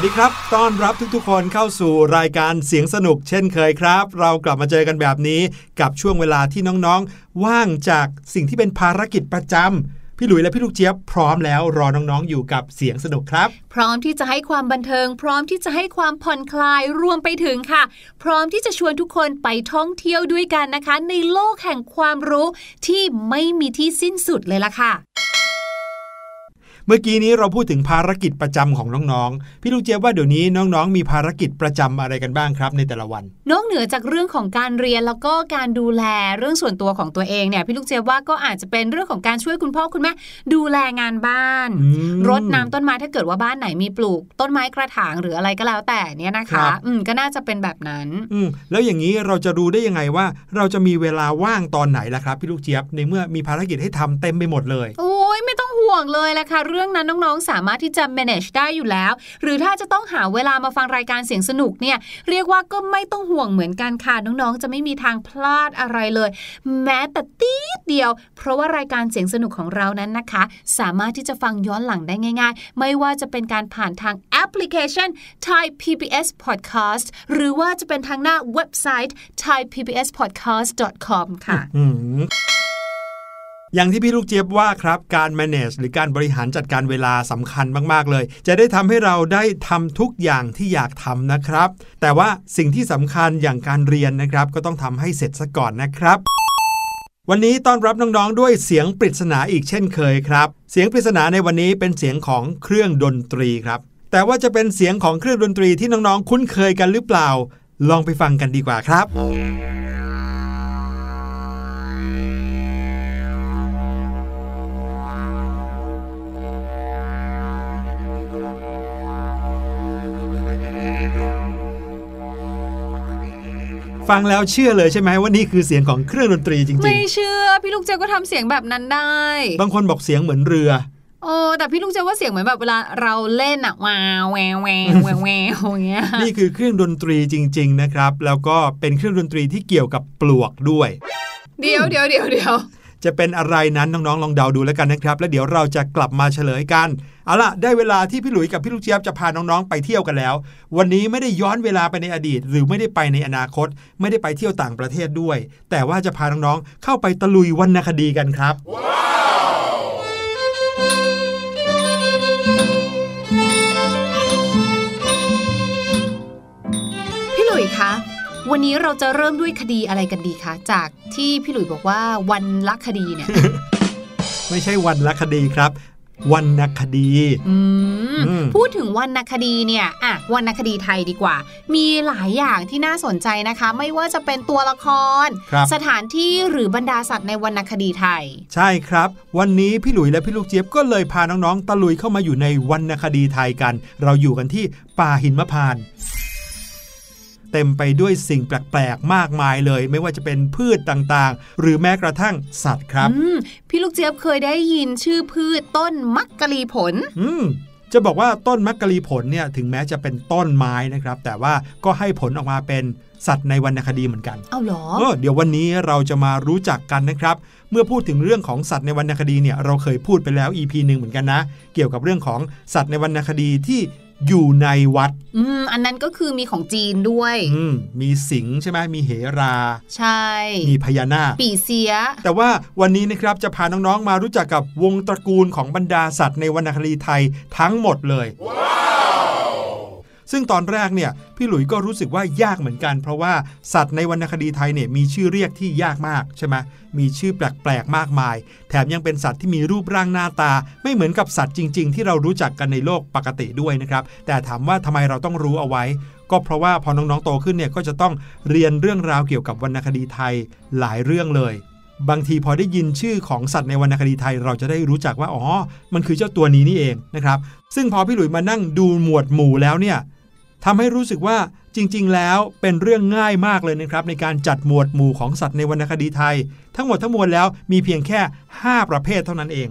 วัสดีครับ ต้อนรับทุกๆ คนเข้าสู่รายการเสียงสนุกเช่นเคยครับ เรากลับมาเจอกันแบบนี้กับช่วงเวลาที่น้องๆ ว่างจากสิ่งที่เป็นภารกิจประจำพี่หลุยและพี่ลูกเจี๊ยบพร้อมแล้วรอน้องๆอยู่กับเสียงสนุกครับ พร้อมที่จะให้ความบันเทิง พร้อมที่จะให้ความผ่อนคลายรวมไปถึงค่ะ พร้อมที่จะชวนทุกคนไปท่องเที่ยวด้วยกันนะคะ ในโลกแห่งความรู้ที่ไม่มีที่สิ้นสุดเลยล่ะค่ะ เมื่อกี้นี้เราพูดถึงภารกิจประจำของน้องๆ พี่ลูกเจี๊ยบว่าเดี๋ยวนี้น้องๆ มีภารกิจประจำอะไรกันบ้างครับ ในแต่ละวัน นอกเหนือจากเรื่องของการเรียนแล้วก็การดูแลเรื่องส่วนตัวของตัวเองเนี่ยพี่ลูกเจี๊ยบว่าก็อาจจะเป็นเรื่องของการช่วยคุณพ่อคุณแม่ดูแลงานบ้าน รดน้ำต้นไม้ถ้าเกิดว่าบ้านไหนมีปลูก ต้นไม้กระถางหรืออะไรก็แล้วแต่เนี่ยนะคะอืมก็น่าจะเป็นแบบนั้นอืมแล้วอย่างนี้เราจะรู้ได้ยังไงว่า เราจะมีเวลาว่างตอนไหนล่ะครับพี่ลูกเจี๊ยบในเมื่อมีภารกิจให้ทำเต็มไปหมดเลยโอ้ยไม่ต้อง ห่วงเลยแหละค่ะ เรื่องนั้นน้องๆ สามารถที่จะ manage ได้อยู่แล้ว หรือถ้าจะต้องหาเวลามาฟังรายการเสียงสนุกเนี่ย เรียกว่าก็ไม่ต้องห่วงเหมือนกันค่ะ น้องๆ จะไม่มีทางพลาดอะไรเลย แม้แต่ตีเดียว เพราะว่ารายการเสียงสนุกของเรานั้นนะคะ สามารถที่จะฟังย้อนหลังได้ง่าย ๆ ไม่ว่าจะเป็นการผ่านทางแอปพลิเคชัน Thai PBS Podcast หรือว่าจะเป็นทางหน้าเว็บไซต์ thaipbspodcast.com ค่ะ อย่างที่พี่ลูกเจี๊ยบว่าครับการ manage หรือการบริหารจัดการเวลาสำคัญมาก ๆ เลย จะได้ทำให้เราได้ทำทุกอย่างที่อยากทำนะครับ แต่ว่าสิ่งที่สำคัญอย่างการเรียนนะครับ ก็ต้องทำให้เสร็จซะก่อนนะครับวันนี้ต้อนรับน้องๆ ด้วยเสียงปริศนาอีกเช่นเคยครับ เสียงปริศนาในวันนี้เป็นเสียงของเครื่องดนตรีครับ แต่ว่าจะเป็นเสียงของเครื่องดนตรีที่น้องๆ คุ้นเคยกันหรือเปล่า ลองไปฟังกันดีกว่าครับ ฟังแล้วเชื่อเลยใช่ไหมว่านี่คือเสียงของเครื่องดนตรีจริงๆ ไม่เชื่อ พี่ลูกเจ้าก็ทำเสียงแบบนั้นได้ บางคนบอกเสียงเหมือนเรือโอ้แต่พี่ลูกเจ้าว่าเสียงเหมือนแบบเวลาเราเล่นอะว้าวแววแววแววแววอย่างเงี้ยนี่คือเครื่องดนตรีจริง ๆ นะครับ แล้วก็เป็นเครื่องดนตรีที่เกี่ยวกับปลวกด้วย เดี๋ยวเดี๋ยวเดี๋ยวเดี๋ยวจะเป็นอะไรนั้นน้องๆลองเดาดูแล้วกันนะครับ แล้วเดี๋ยวเราจะกลับมาเฉลยกัน เอาล่ะ ได้เวลาที่พี่หลุยกับพี่ลูกเจี๊ยบจะพาน้องๆไปเที่ยวกันแล้ว วันนี้ไม่ได้ย้อนเวลาไปในอดีต หรือไม่ได้ไปในอนาคต ไม่ได้ไปเที่ยวต่างประเทศด้วย แต่ว่าจะพาน้องๆเข้าไปตะลุยวรรณคดีกันครับ พี่หลุยคะวันนี้เราจะเริ่มด้วยคดีอะไรกันดีคะจากที่พี่หลุยบอกว่าวันละคดีเนี่ย ไม่ใช่วันละคดีครับ วรรณคดีพูดถึงวรรณคดีเนี่ยอะวรรณคดีไทยดีกว่า มีหลายอย่างที่น่าสนใจนะคะ ไม่ว่าจะเป็นตัวละครคสถานที่หรือบรรดาสัตว์ในวรรณคดีไทย ใช่ครับ วันนี้พี่หลุยและพี่ลูกเจี๊ยบก็เลยพาน้องๆตะลุยเข้ามาอยู่ในวรรณคดีไทยกัน เราอยู่กันที่ป่าหินมะพาน เต็มไปด้วยสิ่งแปลกๆมากมายเลย ไม่ว่าจะเป็นพืชต่างๆ หรือแม้กระทั่งสัตว์ครับพี่ลูกเจี๊ยบเคยได้ยินชื่อพืชต้นมักกะลีผล อืมจะบอกว่าต้นมักกะลีผลเนี่ยถึงแม้จะเป็นต้นไม้นะครับ แต่ว่าก็ให้ผลออกมาเป็นสัตว์ในวรรณคดีเหมือนกัน เอาเหรอเออเดี๋ยววันนี้เราจะมารู้จักกันนะครับ เมื่อพูดถึงเรื่องของสัตว์ในวรรณคดีเนี่ยเราเคยพูดไปแล้ว EP หนึ่งเหมือนกันนะ เกี่ยวกับเรื่องของสัตว์ในวรรณคดีที่ อยู่ในวัด อืม อันนั้นก็คือมีของจีนด้วย อืม มีสิงใช่ไหมมีเหรา ใช่ มีพญานาค ปีเสีย แต่ว่าวันนี้นะครับจะพาน้องๆมารู้จักกับวงตระกูลของบรรดาสัตว์ในวรรณคดีไทยทั้งหมดเลยว้ ซึ่งตอนแรกเนี่ยพี่หลุยก็รู้สึกว่ายากเหมือนกัน เพราะว่าสัตว์ในวรรณคดีไทยเนี่ยมีชื่อเรียกที่ยากมากใช่ไหมมีชื่อแปลกๆมากมาย แถมยังเป็นสัตว์ที่มีรูปร่างหน้าตา ไม่เหมือนกับสัตว์จริง ๆ ที่เรารู้จักกันในโลกปกติด้วยนะครับแต่ถามว่าทำไมเราต้องรู้เอาไว้ ก็เพราะว่าพอน้องๆโตขึ้นเนี่ยก็จะต้องเรียนเรื่องราวเกี่ยวกับวรรณคดีไทยหลายเรื่องเลยบางทีพอได้ยินชื่อของสัตว์ในวรรณคดีไทยเราจะได้รู้จักว่า อ๋อ มันคือเจ้าตัวนี้นี่เองนะครับ ซึ่งพอพี่หลุยมานั่งดูหมวดหมู่แล้วเนี่ย ทำให้รู้สึกว่าจริง ๆ แล้วเป็นเรื่องง่ายมากเลยนะครับ ในการจัดหมวดหมู่ของสัตว์ในวรรณคดีไทย ทั้งหมดทั้งมวลแล้วมีเพียงแค่ 5 ประเภทเท่านั้นเอง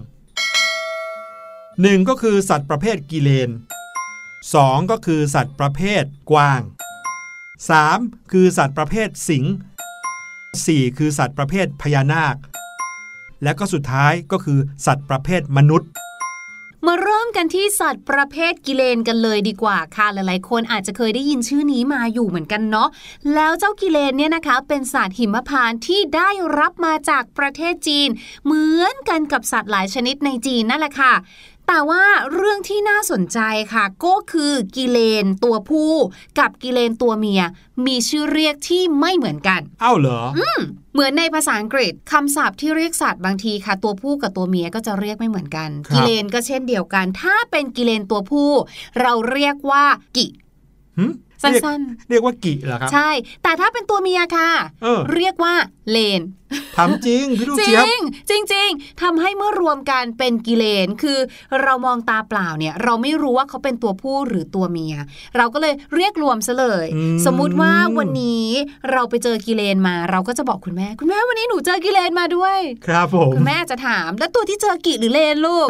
1. ก็คือสัตว์ประเภทกิเลน 2. ก็คือสัตว์ประเภทกวาง 3. คือสัตว์ประเภทสิง 4. คือสัตว์ประเภทพญานาค และก็สุดท้ายก็คือสัตว์ประเภทมนุษย์ มาเริ่มกันที่สัตว์ประเภทกิเลนกันเลยดีกว่าค่ะ หลายๆ คนอาจจะเคยได้ยินชื่อนี้มาอยู่เหมือนกันเนาะ แล้วเจ้ากิเลนเนี่ยนะคะ เป็นสัตว์หิมพานต์ที่ได้รับมาจากประเทศจีน เหมือนกันกับสัตว์หลายชนิดในจีนนั่นแหละค่ะ แต่ว่าเรื่องที่น่าสนใจค่ะ ก็คือกิเลนตัวผู้ กับกิเลนตัวเมีย มีชื่อเรียกที่ไม่เหมือนกันเอ้าเหรออเหมือนในภาษาอังกฤษคำศัพท์ที่เรียกสัตว์บางทีค่ะ ตัวผู้กับตัวเมียก็จะเรียกไม่เหมือนกันครับกิเลนก็เช่นเดียวกัน ถ้าเป็นกิเลนตัวผู้ เราเรียกว่ากิหึ สัเรียก้นเรียกว่ากิเหรอครับๆใช่ แต่ถ้าเป็นตัวเมียค่ะเออเรียกว่าเลนถามจริงพี่ลูกจริเจี๊ยบงจริงจริงๆทำให้เมื่อรวมกันเป็นกิเลนคือเรามองตาเปล่าเนี่ย เราไม่รู้ว่าเขาเป็นตัวผู้หรือตัวเมีย เราก็เลยเรียกรวมซะเลยอืมสมมุติว่าวันนี้เราไปเจอกิเลนมา เราก็จะบอกคุณแม่ คุณแม่วันนี้หนูเจอกิเลนมาด้วย ครับผมคุณแม่จะถาม แล้วตัวที่เจอกิหรือเลนลูก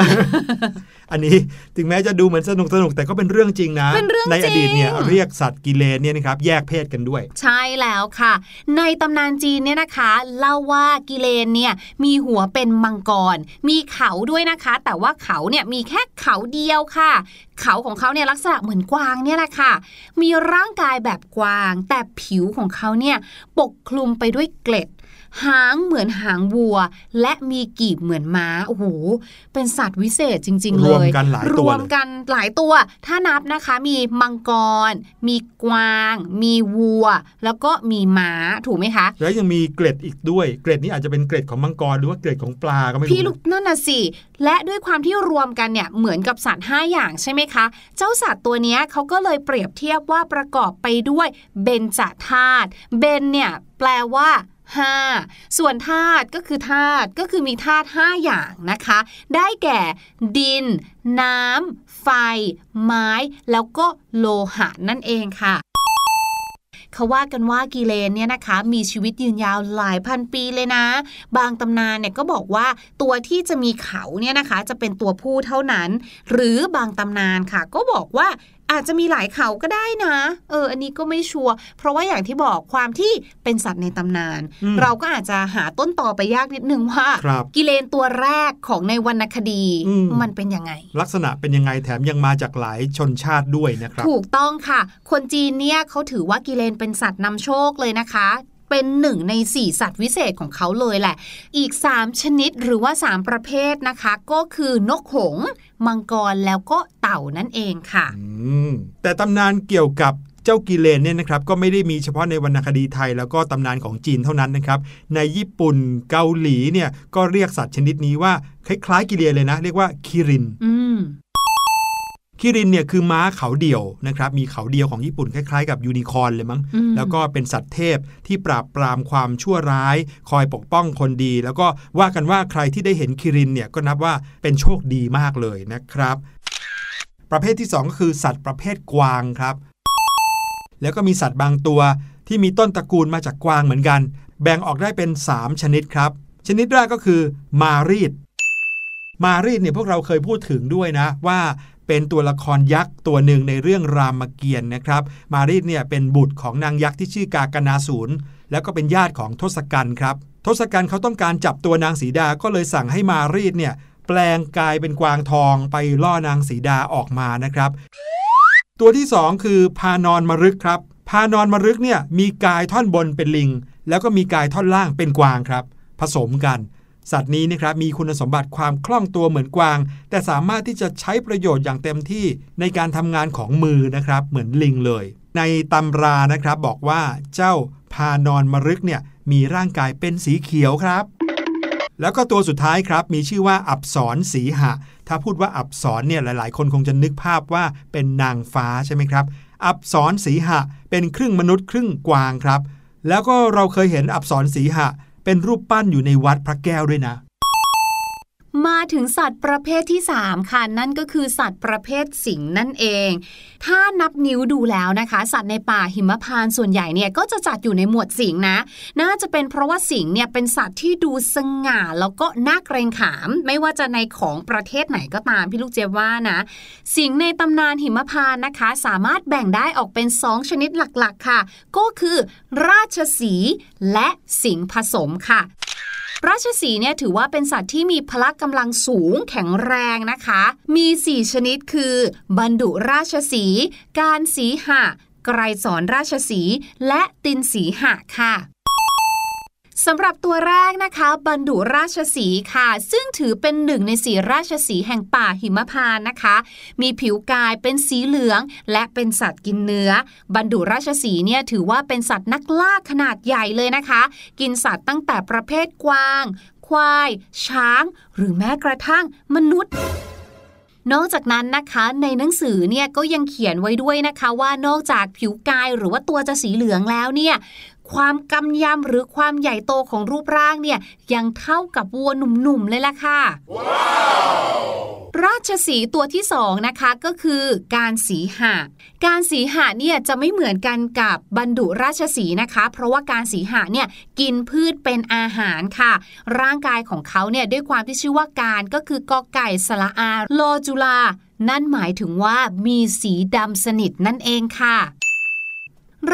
อันนี้ถึงแม้จะดูเหมือนสนุกสนุกแต่ก็เป็นเรื่องจริงนะเป็นเรื่องในอดีตเนี่ยจริงเรียกสัตว์กิเลนเนี่ยนะครับแยกเพศกันด้วย ใช่แล้วค่ะ ในตำนานจีนเนี่ยนะคะเล่าว่ากิเลนเนี่ยมีหัวเป็นมังกร มีเขาด้วยนะคะ แต่ว่าเขาเนี่ยมีแค่เขาเดียวค่ะ เขาของเขาเนี่ยลักษณะเหมือนกวางเนี่ยแหละค่ะ มีร่างกายแบบกวาง แต่ผิวของเขาเนี่ยปกคลุมไปด้วยเกล็ด หางเหมือนหางวัว และมีกีบเหมือนม้าโอ้โหเป็นสัตว์วิเศษจริง ๆ เลย รวมกันหลายตัวรวมเลยกันหลายตัว ถ้านับนะคะมีมังกร มีกวาง มีวัว แล้วก็มีม้าถูกไหมคะ แล้วยังมีเกล็ดอีกด้วย เกล็ดนี้อาจจะเป็นเกล็ดของมังกรหรือว่าเกล็ดของปลาก็ไม่รู้พี่ลูกนะนั่นน่ะสิและด้วยความที่รวมกันเนี่ยเหมือนกับสัตว์ 5 อย่างใช่ไหมคะ เจ้าสัตว์ตัวเนี้ยเขาก็เลยเปรียบเทียบว่าประกอบไปด้วยเบญจธาตุเบนเนี่ยแปลว่า 5 ส่วนธาตุก็คือธาตุก็คือมีธาตุ5อย่างนะคะ ได้แก่ดิน น้ำ ไฟ ไม้ แล้วก็โลหะนั่นเองค่ะเขาว่ากันว่ากิเลนเนี่ยนะคะ มีชีวิตยืนยาวหลายพันปีเลยนะ บางตำนานเนี่ยก็บอกว่าตัวที่จะมีเขาเนี่ยนะคะ จะเป็นตัวผู้เท่านั้น หรือบางตำนานค่ะ ก็บอกว่า อาจจะมีหลายเขาก็ได้นะ เออ อันนี้ก็ไม่ชัวร์เพราะว่าอย่างที่บอกความที่เป็นสัตว์ในตำนานอืมเราก็อาจจะหาต้นต่อไปยากนิดนึงว่าครับกิเลนตัวแรกของในวรรณคดีอืมมันเป็นยังไง ลักษณะเป็นยังไงแถมยังมาจากหลายชนชาติด้วยนะครับ ถูกต้องค่ะ คนจีนเนี่ยเขาถือว่ากิเลนเป็นสัตว์นำโชคเลยนะคะ เป็นหนึ่งในสี่สัตว์วิเศษของเขาเลยแหละ อีก 3 ชนิดหรือว่า 3 ประเภทนะคะ ก็คือนกหงส์มังกรแล้วก็เต่านั่นเองค่ะอืมแต่ตำนานเกี่ยวกับเจ้ากิเลนเนี่ยนะครับก็ไม่ได้มีเฉพาะในวรรณคดีไทย แล้วก็ตำนานของจีนเท่านั้นนะครับในญี่ปุ่นเกาหลีเนี่ยก็เรียกสัตว์ชนิดนี้ว่าคล้ายๆกิเลนเลยนะ เรียกว่าคิรินอืม คิรินเนี่ยคือม้าเขาเดี่ยวนะครับมีเขาเดียวของญี่ปุ่นคล้ายๆ กับยูนิคอร์นเลยมั้งอืมแล้วก็เป็นสัตว์เทพที่ปราบปรามความชั่วร้าย คอยปกป้องคนดี แล้วก็ว่ากันว่าใครที่ได้เห็นคิรินเนี่ยก็นับว่าเป็นโชคดีมากเลยนะครับ ประเภทที่สองก็คือสัตว์ประเภทกวางครับ แล้วก็มีสัตว์บางตัวที่มีต้นตระกูลมาจากกวางเหมือนกัน แบ่งออกได้เป็น 3 ชนิดครับ ชนิดแรกก็คือมารีศมารีศเนี่ยพวกเราเคยพูดถึงด้วยนะว่า เป็นตัวละครยักษ์ตัวหนึ่งในเรื่องรามเกียรติ์นะครับ มารีศเนี่ยเป็นบุตรของนางยักษ์ที่ชื่อกากนาศูนย์แล้วก็เป็นญาติของทศกัณฐ์ครับ ทศกัณฐ์เขาต้องการจับตัวนางสีดาก็เลยสั่งให้มารีศเนี่ยแปลงกายเป็นกวางทองไปล่อนางสีดาออกมานะครับ ตัวที่สองคือพานอนมรึกครับพานอนมรึกเนี่ยมีกายท่อนบนเป็นลิง แล้วก็มีกายท่อนล่างเป็นกวางครับ ผสมกัน สัตว์นี้นะครับมีคุณสมบัติความคล่องตัวเหมือนกวาง แต่สามารถที่จะใช้ประโยชน์อย่างเต็มที่ในการทำงานของมือนะครับ เหมือนลิงเลย ในตำรานะครับบอกว่าเจ้าพานอนมรึกเนี่ยมีร่างกายเป็นสีเขียวครับ แล้วก็ตัวสุดท้ายครับ มีชื่อว่าอับสรสีหะ ถ้าพูดว่าอับสรเนี่ยหลาย ๆ คนคงจะนึกภาพว่าเป็นนางฟ้าใช่ไหมครับ อับสรสีหะเป็นครึ่งมนุษย์ครึ่งกวางครับ แล้วก็เราเคยเห็นอับสรสีหะ เป็นรูปปั้นอยู่ในวัดพระแก้วด้วยนะ มาถึงสัตว์ประเภทที่ 3 ค่ะ นั่นก็คือสัตว์ประเภทสิงนั่นเอง ถ้านับนิ้วดูแล้วนะคะ สัตว์ในป่าหิมพานส่วนใหญ่เนี่ยก็จะจัดอยู่ในหมวดสิงนะ น่าจะเป็นเพราะว่าสิงเนี่ยเป็นสัตว์ที่ดูสง่าแล้วก็น่าเกรงขาม ไม่ว่าจะในของประเทศไหนก็ตามพี่ลูกเจี๊ยบว่านะ สิงในตำนานหิมพานนะคะ สามารถแบ่งได้ออกเป็น 2 ชนิดหลักๆค่ะ ก็คือ ราชสีและสิงผสมค่ะ ราชสีเนี่ยถือว่าเป็นสัตว์ที่มีพละกำลังสูงแข็งแรงนะคะ มี 4 ชนิดคือ บรรดุราชสี การสีหะไกรสอนราชสี และตินสีหะค่ะ สำหรับตัวแรกนะคะบันดุราชสีค่ะ ซึ่งถือเป็นหนึ่งในสีราชสีแห่งป่าหิมพานนะคะ มีผิวกายเป็นสีเหลือง และเป็นสัตว์กินเนื้อบันดุราชสีเนี่ยถือว่าเป็นสัตว์นักล่าขนาดใหญ่เลยนะคะ กินสัตว์ตั้งแต่ประเภทกวาง ควาย ช้าง หรือแม้กระทั่งมนุษย์นอกจากนั้นนะคะในหนังสือเนี่ยก็ยังเขียนไว้ด้วยนะคะว่านอกจากผิวกายหรือว่าตัวจะสีเหลืองแล้วเนี่ย ความกำยำหรือความใหญ่โตของรูปร่างเนี่ยยังเท่ากับวัวหนุ่มๆเลยล่ะค่ะ wow! ราชสีตัวที่สองนะคะก็คือการสีหะการสีหะเนี่ยจะไม่เหมือนกันกับบรรดุราชสีนะคะ เพราะว่าการสีหะเนี่ยกินพืชเป็นอาหารค่ะ ร่างกายของเขาเนี่ยด้วยความที่ชื่อว่าการก็คือกอไก่สละอาโลจุลา นั่นหมายถึงว่ามีสีดำสนิทนั่นเองค่ะ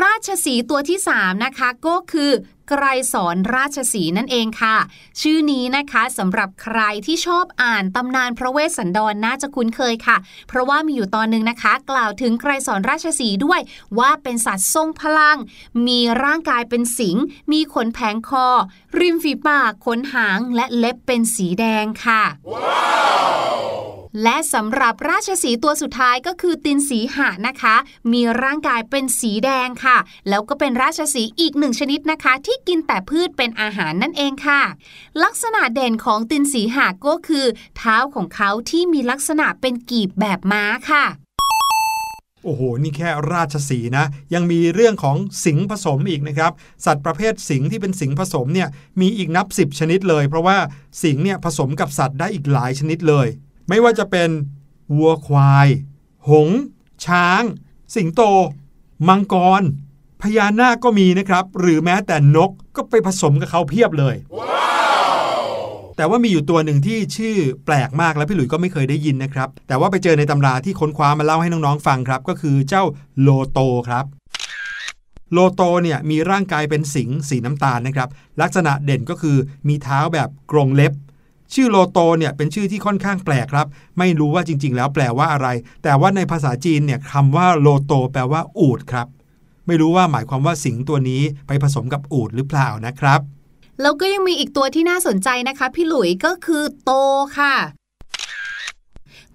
ราชสีตัวที่ 3 นะคะ ก็คือไกรสอนราชสีนั่นเองค่ะ ชื่อนี้นะคะสำหรับใครที่ชอบอ่านตำนานพระเวสสันดรนน่าจะคุ้นเคยค่ะ เพราะว่ามีอยู่ตอนหนึ่งนะคะ กล่าวถึงไกรสอนราชสีด้วย ว่าเป็นสัตว์ทรงพลัง มีร่างกายเป็นสิง มีขนแผงคอ ริมฝีปากขนหางและเล็บเป็นสีแดงค่ะ wow! และสำหรับราชสีตัวสุดท้ายก็คือตินสีหะนะคะ มีร่างกายเป็นสีแดงค่ะ แล้วก็เป็นราชสีอีกหนึ่งชนิดนะคะ ที่กินแต่พืชเป็นอาหารนั่นเองค่ะ ลักษณะเด่นของตินสีหะก็คือ เท้าของเขาที่มีลักษณะเป็นกีบแบบม้าค่ะโอ้โห นี่แค่ราชสีนะ ยังมีเรื่องของสิงผสมอีกนะครับ สัตว์ประเภทสิงที่เป็นสิงผสมเนี่ยมีอีกนับ 10 ชนิดเลย เพราะว่าสิงเนี่ยผสมกับสัตว์ได้อีกหลายชนิดเลย ไม่ว่าจะเป็นวัวควาย หง ช้าง สิงโต มังกร พญานาคก็มีนะครับ หรือแม้แต่นกก็ไปผสมกับเขาเพียบเลย wow! แต่ว่ามีอยู่ตัวหนึ่งที่ชื่อแปลกมากแล้วพี่หลุยก็ไม่เคยได้ยินนะครับ แต่ว่าไปเจอในตำราที่ค้นคว้ามาเล่าให้น้องๆฟังครับ ก็คือเจ้าโลโตครับโลโตเนี่ยมีร่างกายเป็นสิงสีน้ำตาลนะครับ ลักษณะเด่นก็คือมีเท้าแบบกรงเล็บ ชื่อโลโตเนี่ยเป็นชื่อที่ค่อนข้างแปลกครับ ไม่รู้ว่าจริง ๆ แล้วแปลว่าอะไร แต่ว่าในภาษาจีนเนี่ยคำว่าโลโต แปลว่าอูดครับ ไม่รู้ว่าหมายความว่าสิงตัวนี้ไปผสมกับอูดหรือเปล่านะครับ แล้วก็ยังมีอีกตัวที่น่าสนใจนะคะ พี่หลุยก็คือโตค่ะ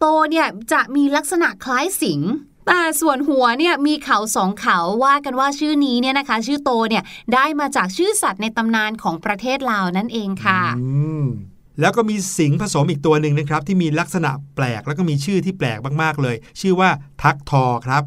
โตเนี่ยจะมีลักษณะคล้ายสิงแต่ส่วนหัวเนี่ยมีเขาสองเขาว่ากันว่าชื่อนี้เนี่ยนะคะ ชื่อโตเนี่ยได้มาจากชื่อสัตว์ในตำนานของประเทศลาวนั่นเองค่ะ แล้วก็มีสิงผสมอีกตัวหนึ่งนะครับ ที่มีลักษณะแปลกแล้วก็มีชื่อที่แปลกมากๆเลย ชื่อว่าทักทอครับ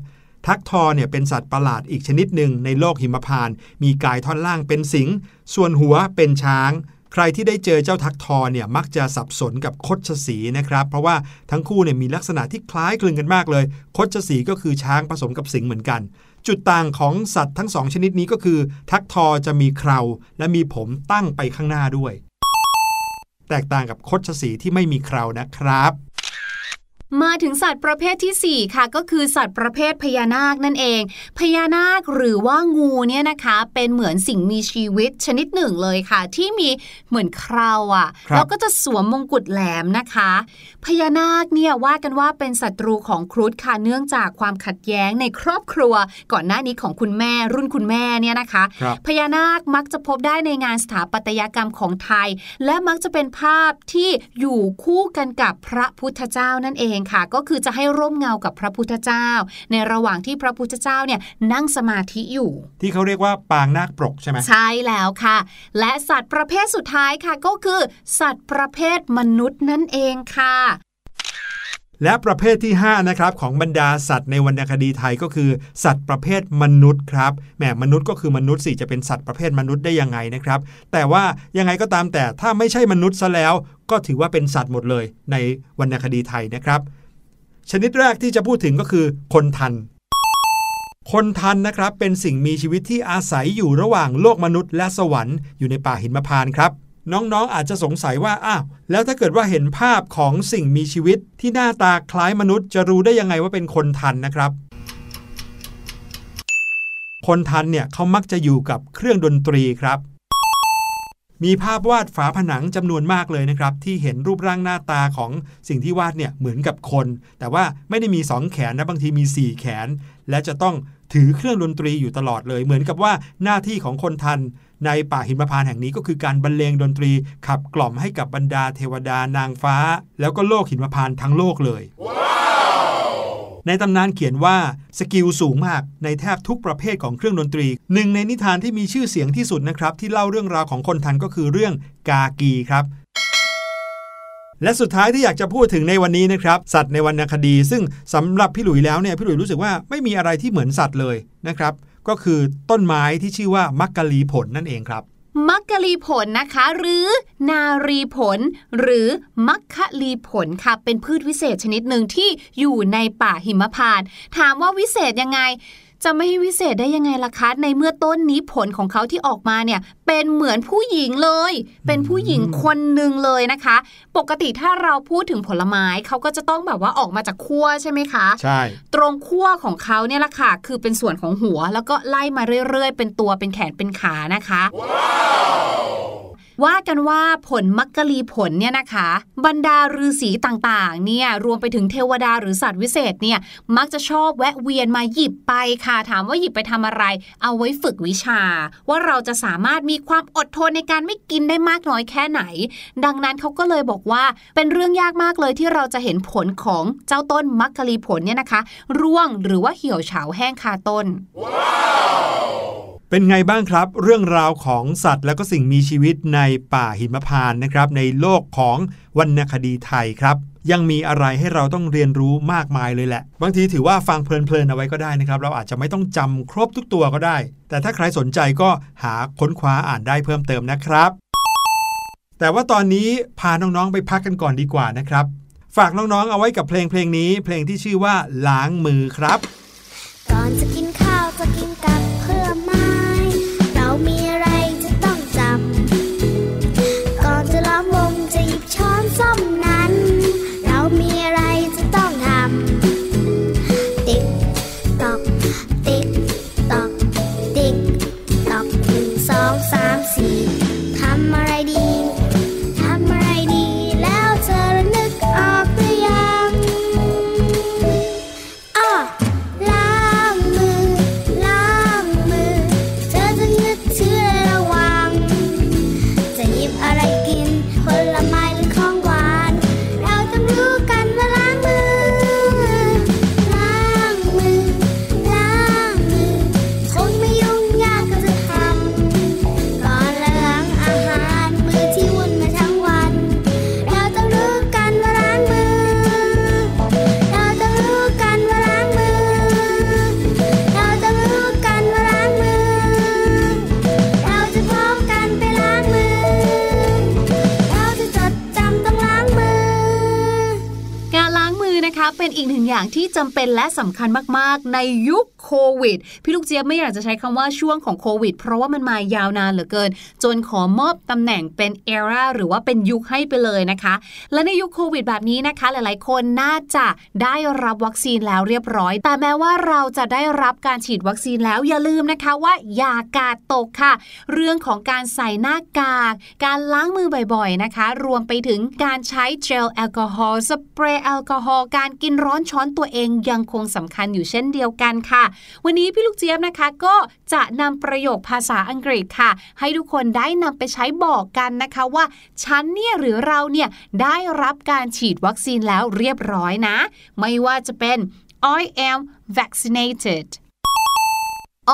ทักทอเนี่ยเป็นสัตว์ประหลาดอีกชนิดหนึ่งในโลกหิมพาน มีกายท่อนล่างเป็นสิง ส่วนหัวเป็นช้าง ใครที่ได้เจอเจ้าทักทอเนี่ยมักจะสับสนกับคดชสีนะครับ เพราะว่าทั้งคู่เนี่ยมีลักษณะที่คล้ายคลึงกันมากเลยคดชสีก็คือช้างผสมกับสิงเหมือนกันจุดต่างของสัตว์ทั้งสองชนิดนี้ก็คือ ทักทอจะมีเคราและมีผมตั้งไปข้างหน้าด้วย แตกต่างกับคดชสีที่ไม่มีเครานะครับ มาถึงสัตว์ประเภทที่ 4 ค่ะ ก็คือสัตว์ประเภทพญานาคนั่นเอง พญานาคหรือว่างูเนี่ยนะคะ เป็นเหมือนสิ่งมีชีวิตชนิดหนึ่งเลยค่ะ ที่มีเหมือนคราวอะ่ะแล้วก็จะสวมมงกุฎแหลมนะคะ พญานาคเนี่ยว่ากันว่าเป็นศัตรูของครุฑค่ะเนื่องจากความขัดแย้งในครอบครัว ก่อนหน้านี้ของคุณแม่รุ่นคุณแม่เนี่ยนะคะพญานาคมักจะพบได้ในงานสถาปัตยกรรมของไทย และมักจะเป็นภาพที่อยู่คู่กันกับพระพุทธเจ้านั่นเองค่ะ ก็คือจะให้ร่มเงากับพระพุทธเจ้า ในระหว่างที่พระพุทธเจ้าเนี่ยนั่งสมาธิอยู่ ที่เขาเรียกว่าปางนาคปรกใช่ไหมใช่แล้วค่ะ และสัตว์ประเภทสุดท้ายค่ะก็คือ สัตว์ประเภทมนุษย์นั่นเองค่ะ และประเภทที่5นะครับของบรรดาสัตว์ในวรรณคดีไทยก็คือ สัตว์ประเภทมนุษย์ครับแหมมนุษย์ก็คือมนุษย์สิจะเป็นสัตว์ประเภทมนุษย์ได้ยังไงนะครับ แต่ว่ายังไงก็ตามแต่ถ้าไม่ใช่มนุษย์ซะแล้ว ก็ถือว่าเป็นสัตว์หมดเลยในวรรณคดีไทยนะครับ ชนิดแรกที่จะพูดถึงก็คือ คนทัน คนทันนะครับเป็นสิ่งมีชีวิตที่อาศัยอยู่ระหว่างโลกมนุษย์และสวรรค์อยู่ในป่าหินมพานครับ น้องๆออาจจะสงสัยว่าอ้าวแล้วถ้าเกิดว่าเห็นภาพของสิ่งมีชีวิตที่หน้าตาคล้ายมนุษย์ จะรู้ได้ยังไงว่าเป็นคนทันนะครับ คนทันเนี่ยเขามักจะอยู่กับเครื่องดนตรีครับ มีภาพวาดฝาผนังจำนวนมากเลยนะครับ ที่เห็นรูปร่างหน้าตาของสิ่งที่วาดเนี่ยเหมือนกับคน แต่ว่าไม่ได้มี 2 แขนนะบางทีมี 4 แขน และจะต้องถือเครื่องดนตรีอยู่ตลอดเลย เหมือนกับว่าหน้าที่ของคนธรรพ์ ในป่าหิมพานต์แห่งนี้ก็คือการบรรเลงดนตรีขับกล่อมให้กับบรรดาเทวดานางฟ้า แล้วก็โลกหิมพานต์ทั้งโลกเลยในตำนานเขียนว่า skill สูงมากในแทบทุกประเภทของเครื่องดนตรี หนึ่งในนิทานที่มีชื่อเสียงที่สุดนะครับ ที่เล่าเรื่องราวของคนธรรพ์ก็คือเรื่องกากีครับและสุดท้ายที่อยากจะพูดถึงในวันนี้นะครับ สัตว์ในวรรณคดี ซึ่งสำหรับพี่หลุยแล้วเนี่ยพี่หลุยรู้สึกว่าไม่มีอะไรที่เหมือนสัตว์เลยนะครับ ก็คือต้นไม้ที่ชื่อว่ามักกะลีผลนั่นเองครับมักกะลีผลนะคะ หรือนารีผล หรือมักคะลีผลค่ะ เป็นพืชวิเศษชนิดหนึ่งที่อยู่ในป่าหิมพานต์ถามว่าวิเศษยังไง จะไม่ให้วิเศษได้ยังไงล่ะคะ ในเมื่อต้นนี้ผลของเขาที่ออกมาเนี่ย เป็นเหมือนผู้หญิงเลย เป็นผู้หญิงคนหนึ่งเลยนะคะ ปกติถ้าเราพูดถึงผลไม้เขาก็จะต้องแบบว่าออกมาจากขั้วใช่ไหมคะ ใช่ ตรงขั้วของเขาเนี่ยแหละค่ะ คือเป็นส่วนของหัว แล้วก็ไล่มาเรื่อยๆ เป็นตัวเป็นแขนเป็นขานะคะ ว่ากันว่าผลมักกะลีผลเนี่ยนะคะ บรรดาฤาษีต่างๆเนี่ยรวมไปถึงเทวดาหรือสัตว์วิเศษเนี่ยมักจะชอบแวะเวียนมาหยิบไปค่ะ ถามว่าหยิบไปทำอะไร เอาไว้ฝึกวิชา ว่าเราจะสามารถมีความอดทนในการไม่กินได้มากน้อยแค่ไหน ดังนั้นเขาก็เลยบอกว่าเป็นเรื่องยากมากเลยที่เราจะเห็นผลของเจ้าต้นมักกะลีผลเนี่ยนะคะ ร่วงหรือว่าเหี่ยวเฉาแห้งคาต้น เป็นไงบ้างครับ เรื่องราวของสัตว์และก็สิ่งมีชีวิตในป่าหิมพานต์นะครับ ในโลกของวรรณคดีไทยครับ ยังมีอะไรให้เราต้องเรียนรู้มากมายเลยแหละ บางทีถือว่าฟังเพลินๆเอาไว้ก็ได้นะครับ เราอาจจะไม่ต้องจำครบทุกตัวก็ได้ แต่ถ้าใครสนใจก็หาค้นคว้าอ่านได้เพิ่มเติมนะครับ แต่ว่าตอนนี้พาน้องๆไปพักกันก่อนดีกว่านะครับ ฝากน้องๆเอาไว้กับเพลงเพลงนี้ เพลงที่ชื่อว่าล้างมือครับ อย่างที่จำเป็นและสำคัญมากๆ ในยุค โควิด พี่ลูกเจี๊ยบไม่อยากจะใช้คำว่าช่วงของโควิด เพราะว่ามันมายาวนานเหลือเกิน จนขอมอบตำแหน่งเป็นเอราหรือว่าเป็นยุคให้ไปเลยนะคะ และในยุคโควิดแบบนี้นะคะ หลายๆ คนน่าจะได้รับวัคซีนแล้วเรียบร้อย แต่แม้ว่าเราจะได้รับการฉีดวัคซีนแล้วอย่าลืมนะคะว่าอย่ากาดตกค่ะ เรื่องของการใส่หน้ากาก การล้างมือบ่อยๆนะคะ รวมไปถึงการใช้เจลแอลกอฮอล์สเปรย์แอลกอฮอล์การกินร้อนช้อนตัวเองยังคงสำคัญอยู่เช่นเดียวกันค่ะวันนี้พี่ลูกเจี๊ยบนะคะก็จะนำประโยคภาษาอังกฤษค่ะ ให้ทุกคนได้นำไปใช้บอกกันนะคะว่าฉันเนี่ยหรือเราเนี่ยได้รับการฉีดวัคซีนแล้วเรียบร้อยนะ ไม่ว่าจะเป็น I am vaccinated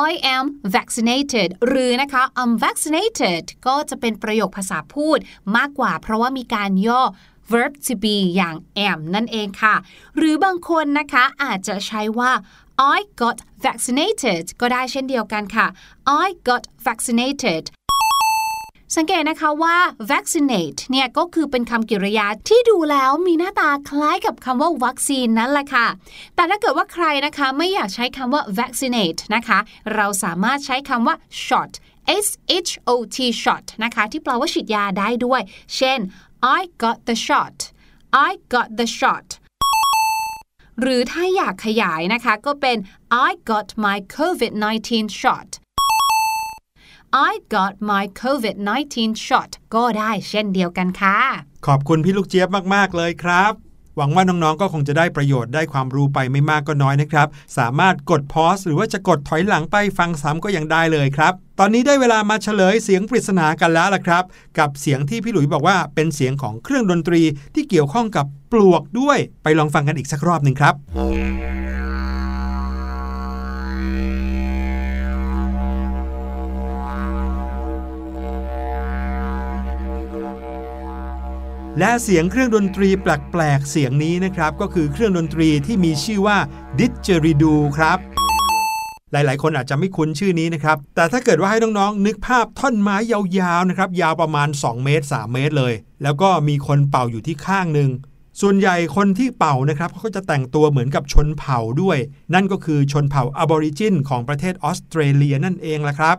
I am vaccinated หรือนะคะ I'm vaccinated ก็จะเป็นประโยคภาษาพูดมากกว่า เพราะว่ามีการย่อ verb to be อย่าง am นั่นเองค่ะ หรือบางคนนะคะอาจจะใช้ว่า I got vaccinated ก็ได้เช่นเดียวกันค่ะ I got vaccinated สังเกตนะคะว่า vaccinate เนี่ยก็คือเป็นคำกริยาที่ดูแล้วมีหน้าตาคล้ายกับคำว่าวัคซีนนั่นแหละค่ะ แต่ถ้าเกิดว่าใครนะคะไม่อยากใช้คำว่า vaccinate นะคะ เราสามารถใช้คำว่า shot S H O T shot นะคะ ที่แปลว่าฉีดยาได้ด้วย เช่น I got the shot I got the shot หรือถ้าอยากขยายนะคะก็เป็น I got my COVID-19 shot I got my COVID-19 shot ก็ได้เช่นเดียวกันค่ะ ขอบคุณพี่ลูกเจี๊ยบมาก ๆ เลยครับ หวังว่าน้องๆก็คงจะได้ประโยชน์ได้ความรู้ไปไม่มากก็น้อยนะครับ สามารถกดพอสหรือว่าจะกดถอยหลังไปฟังซ้ำก็ยังได้เลยครับ ตอนนี้ได้เวลามาเฉลยเสียงปริศนากันแล้วล่ะครับ กับเสียงที่พี่หลุยบอกว่าเป็นเสียงของเครื่องดนตรีที่เกี่ยวข้องกับปลวกด้วย ไปลองฟังกันอีกสักรอบหนึ่งครับ และเสียงเครื่องดนตรีแปลกๆ เสียงนี้นะครับ ก็คือเครื่องดนตรีที่มีชื่อว่าdidgeridoo ครับหลาย ๆ คนอาจจะไม่คุ้นชื่อนี้นะครับ แต่ถ้าเกิดว่าให้น้อง ๆ นึกภาพท่อนไม้ยาวๆ นะครับ ยาวประมาณ 2 เมตร 3 เมตรเลย แล้วก็มีคนเป่าอยู่ที่ข้างหนึ่ง ส่วนใหญ่คนที่เป่านะครับเขาก็จะแต่งตัวเหมือนกับชนเผ่าด้วย นั่นก็คือชนเผ่าอบอริจินของประเทศออสเตรเลียนั่นเองละครับ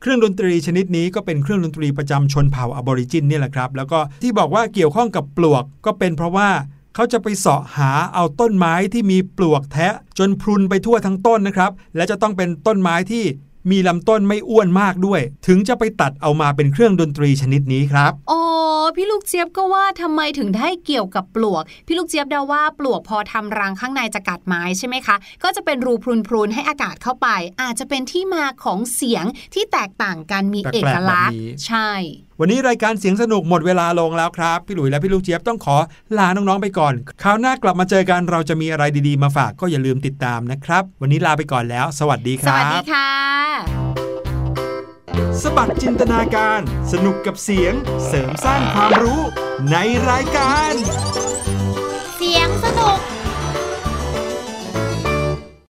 เครื่องดนตรีชนิดนี้ก็เป็นเครื่องดนตรีประจำชนเผ่าอบอริจินนี่แหละครับ แล้วก็ที่บอกว่าเกี่ยวข้องกับปลวกก็เป็นเพราะว่าเขาจะไปเสาะหาเอาต้นไม้ที่มีปลวกแทะจนพรุนไปทั่วทั้งต้นนะครับ และจะต้องเป็นต้นไม้ที่ มีลำต้นไม่อ้วนมากด้วย ถึงจะไปตัดเอามาเป็นเครื่องดนตรีชนิดนี้ครับอ๋อพี่ลูกเจี๊ยบก็ว่าทำไมถึงได้เกี่ยวกับปลวก พี่ลูกเจี๊ยบเดาว่าปลวกพอทำรังข้างในจะกัดไม้ใช่ไหมคะ ก็จะเป็นรูพรุนๆให้อากาศเข้าไป อาจจะเป็นที่มาของเสียงที่แตกต่างกันมีแปลกๆเอกลักษณ์แบบนี้ใช่ วันนี้รายการเสียงสนุกหมดเวลาลงแล้วครับ พี่หลุยและพี่ลูกเจี๊ยบต้องขอลาน้องๆไปก่อน คราวหน้ากลับมาเจอกันเราจะมีอะไรดีๆมาฝากก็อย่าลืมติดตามนะครับ วันนี้ลาไปก่อนแล้ว สวัสดีคสรับวัสดีค่ะ สบัดจินตนาการ สนุกกับเสียง เสริมสร้างความรู้ในรายการ